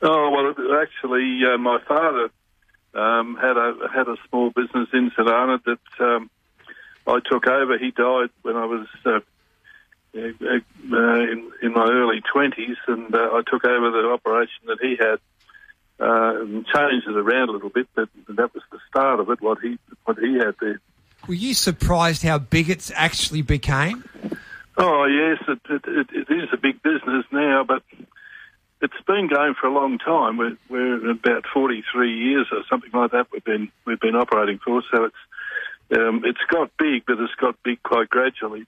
Oh well, actually, uh, my father um, had a had a small business in Arnaud that um, I took over. He died when I was uh, uh, in, in my early twenties, and uh, I took over the operation that he had. Uh, and changed it around a little bit, but that was the start of it. What he what he had there. Were you surprised how big it's actually became? Oh yes, it, it, it is a big business now, but it's been going for a long time. We're, we're about 43 years or something like that. We've been we've been operating for, so it's um, it's got big, but it's got big quite gradually.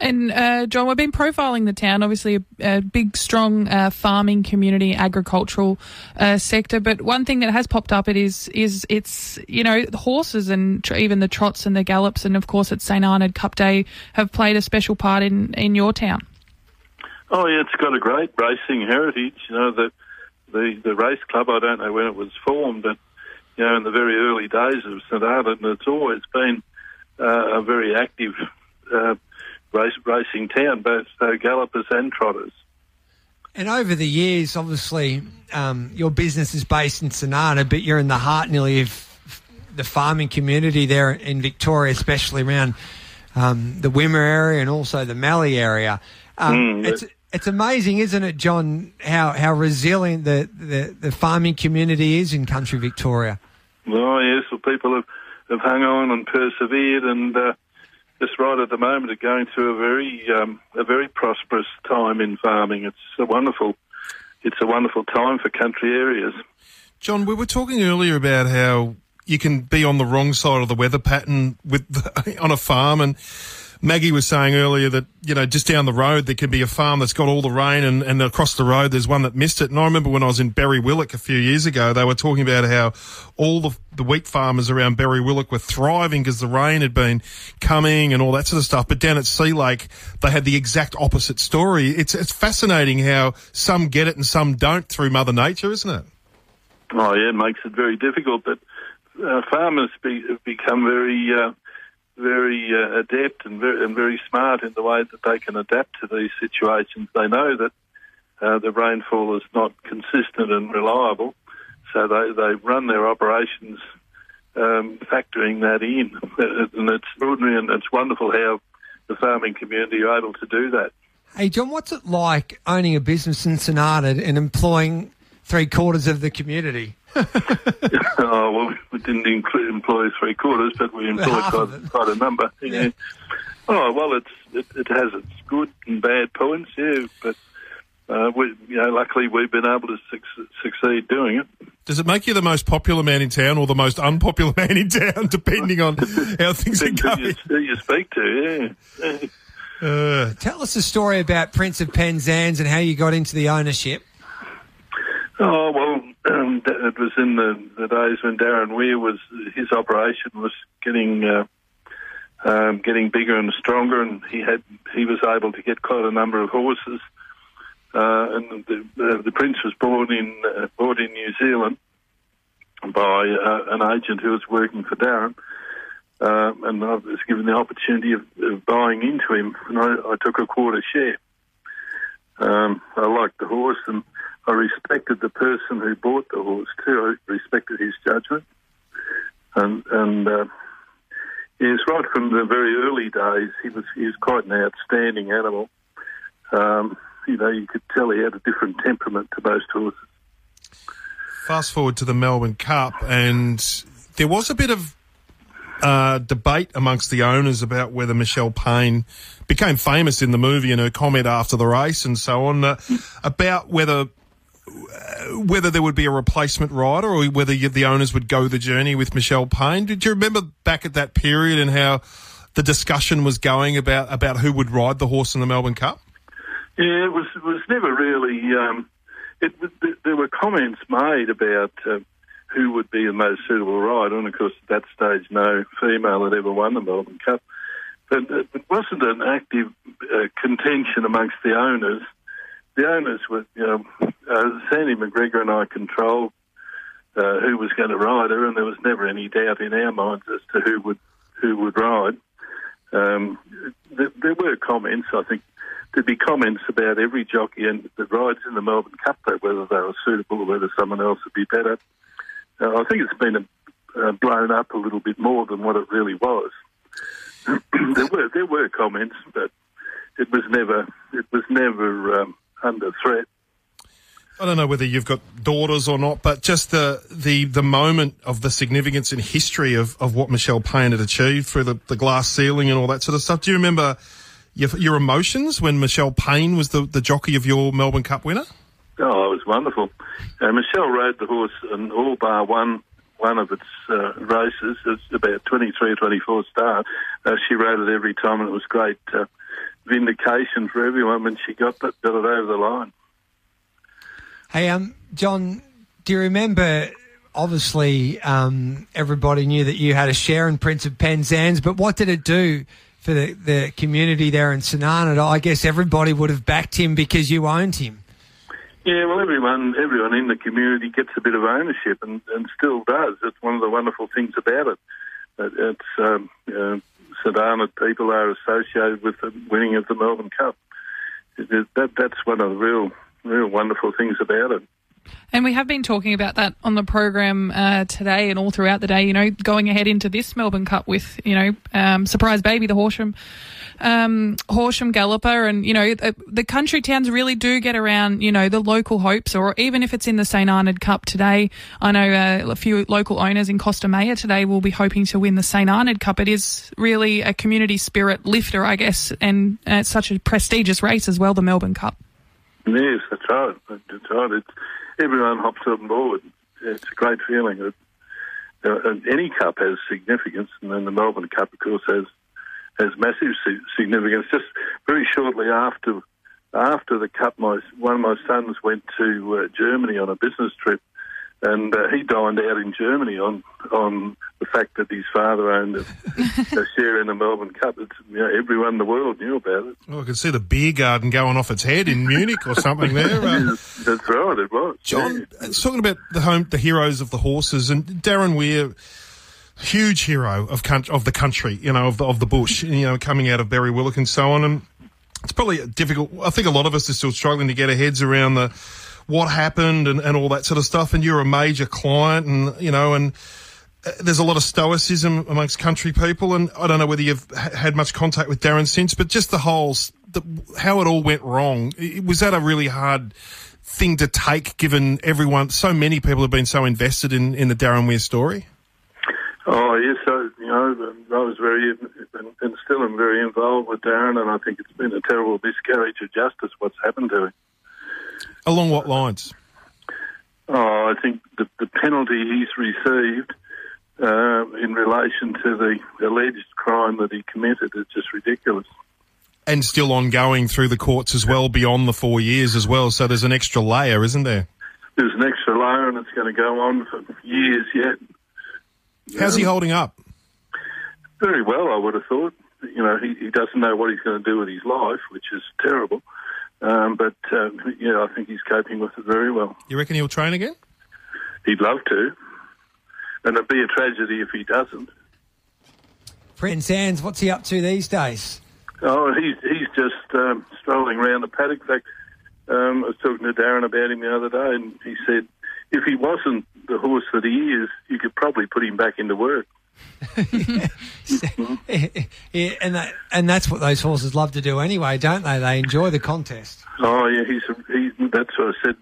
And uh, John, we've been profiling the town. Obviously, a, a big, strong uh, farming community, agricultural uh, sector. But one thing that has popped up it is is it's you know horses and tr- even the trots and the gallops, and of course at St Arnaud Cup Day have played a special part in in your town. Oh yeah, it's got a great racing heritage. You know the the the race club. I don't know when it was formed, but you know in the very early days of St and it's always been uh, a very active uh, race, racing town, both uh, gallopers and trotters. And over the years, obviously, um, your business is based in Arnaud, but you're in the heart nearly of the farming community there in Victoria, especially around um, the Wimmera area and also the Mallee area. Um, Mm, it's it's amazing, isn't it, John? How how resilient the, the, the farming community is in country Victoria. Oh yes, well, people have, have hung on and persevered, and uh, just right at the moment are going through a very um, a very prosperous time in farming. It's a wonderful it's a wonderful time for country areas. John, we were talking earlier about how you can be on the wrong side of the weather pattern with the, on a farm, and Maggie was saying earlier that you know just down the road there could be a farm that's got all the rain, and, and across the road there's one that missed it. And I remember when I was in Berriwillock a few years ago, they were talking about how all the the wheat farmers around Berriwillock were thriving because the rain had been coming and all that sort of stuff. But down at Sea Lake, they had the exact opposite story. It's it's fascinating how some get it and some don't through Mother Nature, isn't it? Oh yeah, it makes it very difficult. But uh, farmers be, have become very uh, very uh, adept and very, and very smart in the way that they can adapt to these situations. They know that uh, the rainfall is not consistent and reliable, so they, they run their operations um, factoring that in. And it's extraordinary and it's wonderful how the farming community are able to do that. Hey, John, what's it like owning a business in Arnaud and employing three quarters of the community? oh, well, we didn't include, employ three quarters, but we employed quite, quite a number. Yeah. Oh, well, it's it, it has its good and bad points, yeah, but uh, we, you know, luckily we've been able to suc- succeed doing it. Does it make you the most popular man in town or the most unpopular man in town, depending on how things are Who you, going? who you speak to, yeah. Uh, Tell us a story about Prince of Penzance and how you got into the ownership. Oh well, that- it was in the, the days when Darren Weir was his operation was getting uh, um, getting bigger and stronger, and he had he was able to get quite a number of horses. Uh, and the, the, the prince was born in uh, in New Zealand by uh, an agent who was working for Darren. Um, and I was given the opportunity of, of buying into him, and I, I took a quarter share. Um, I liked the horse, and I respected the person who bought the horse too. I respected his judgment, and and uh, yes, right from the very early days, he was he was quite an outstanding animal. Um, you know, you could tell he had a different temperament to most horses. fast forward to the Melbourne Cup, and there was a bit of uh, debate amongst the owners about whether Michelle Payne became famous in the movie and her comment after the race and so on uh, about whether whether there would be a replacement rider or whether you, the owners would go the journey with Michelle Payne. Did you remember back at that period and how the discussion was going about about who would ride the horse in the Melbourne Cup? Yeah, it was it was never really. Um, it, there were comments made about uh, who would be the most suitable rider, and of course at that stage, no female had ever won the Melbourne Cup. But it wasn't an active uh, contention amongst the owners. The owners were, you know, uh, Sandy McGregor and I controlled uh, who was going to ride her, and there was never any doubt in our minds as to who would who would ride. Um, there, there were comments. I think there'd be comments about every jockey and the rides in the Melbourne Cup, that whether they were suitable or whether someone else would be better. Uh, I think it's been a, uh, blown up a little bit more than what it really was. there were there were comments, but it was never it was never um, under threat. I don't know whether you've got daughters or not, but just the the, the moment of the significance in history of, of what Michelle Payne had achieved through the, the glass ceiling and all that sort of stuff. Do you remember your, your emotions when Michelle Payne was the, the jockey of your Melbourne Cup winner? Oh, it was wonderful. Uh, Michelle rode the horse in all bar one one of its uh, races. It's about 23 or 24 stars. Uh, she rode it every time, and it was great uh, vindication for everyone when she got, that, got it over the line. Hey, um, John, do you remember? Obviously, um, everybody knew that you had a share in Prince of Penzance, but what did it do for the, the community there in St Arnaud? I guess everybody would have backed him because you owned him. Yeah, well, everyone everyone in the community gets a bit of ownership and, and still does. It's one of the wonderful things about it. It's um, uh, Arnaud people are associated with the winning of the Melbourne Cup. That that's one of the real real wonderful things about it. And we have been talking about that on the program uh, today and all throughout the day. You know, going ahead into this Melbourne Cup with you know um, surprise baby the Horsham um, Horsham Galloper, and you know the, the, country towns really do get around. You know the local hopes, or even if it's in the St Arnaud Cup today. I know uh, a few local owners in Costa Maya today will be hoping to win the St Arnaud Cup. It is really a community spirit lifter, I guess, and uh, it's such a prestigious race as well, the Melbourne Cup. Yes, that's right. That's right. It's, everyone hops on board. It's a great feeling. It, uh, any cup has significance, and then the Melbourne Cup, of course, has has massive significance. Just very shortly after after the cup, my one of my sons went to uh, Germany on a business trip, and uh, he dined out in Germany on on the fact that his father owned a, a share in the Melbourne Cup. It's, you know, everyone in the world knew about it. Well, I could see the beer garden going off its head in Munich or something there. Uh, That's right, it was. John, yeah. talking about the home, the heroes of the horses, and Darren Weir huge hero of of the country, you know, of the, of the bush, you know, coming out of Berriwillock and so on. And it's probably difficult. I think a lot of us are still struggling to get our heads around the what happened and, and all that sort of stuff. And you're a major client, and you know, and uh, there's a lot of stoicism amongst country people. And I don't know whether you've had much contact with Darren since, but just the whole the, how it all went wrong was that a really hard thing to take, given everyone, so many people have been so invested in in the Darren Weir story. Oh yes, so you know, I was very and still am very involved with Darren, and I think it's been a terrible miscarriage of justice what's happened to him. Along what lines? Oh, I think the, the penalty he's received uh, in relation to the alleged crime that he committed is just ridiculous. And still ongoing through the courts as well, beyond the four years as well. So there's an extra layer, isn't there? There's an extra layer, and it's going to go on for years yet. How's he holding up? Very well, I would have thought. You know, he, he doesn't know what he's going to do with his life, which is terrible. Um, but uh, yeah, I think he's coping with it very well. You reckon he'll train again? He'd love to, and it'd be a tragedy if he doesn't. Penzance, what's he up to these days? Oh, he's he's just um, strolling around the paddock. In fact, um, I was talking to Darren about him the other day, and he said if he wasn't the horse that he is, you could probably put him back into work. Yeah. yeah, and that, and that's what those horses love to do anyway, don't they? They enjoy the contest. Oh yeah, he's, a, he's that's what I said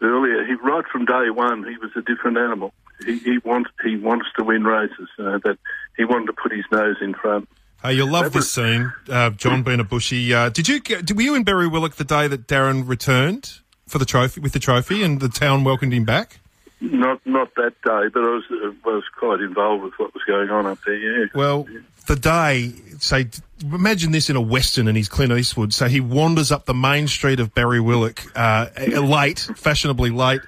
earlier. He right from day one, he was a different animal. He, he wants he wants to win races. Uh, that he wanted to put his nose in front. Oh, you'll love this scene, uh, John being a bushy. Uh, did you get, were you in Berriwillock the day that Darren returned for the trophy with the trophy and the town welcomed him back? Not not that day, but I was I was quite involved with what was going on up there. Yeah. Well, the day, say, imagine this in a western, and he's Clint Eastwood. So he wanders up the main street of Berriwillock, uh, late, fashionably late.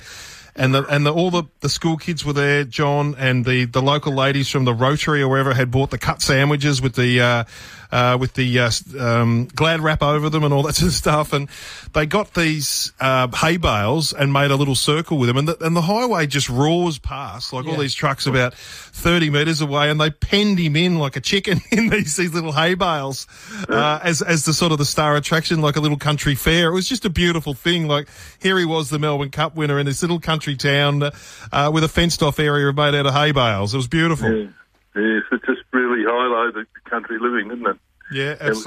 And the and the, all the, the school kids were there, John, and the, the local ladies from the Rotary or wherever had bought the cut sandwiches with the uh, uh, with the uh, um, glad wrap over them and all that sort of stuff. And they got these uh, hay bales and made a little circle with them, and the, and the highway just roars past like all these trucks about thirty metres away, and they penned him in like a chicken in these these little hay bales uh, as as the sort of the star attraction, like a little country fair. It was just a beautiful thing. Like here he was, the Melbourne Cup winner in this little country town uh, with a fenced off area made out of hay bales. It was beautiful. Yeah. Yes, it just really highlighted the country living, didn't it? Yeah, absolutely.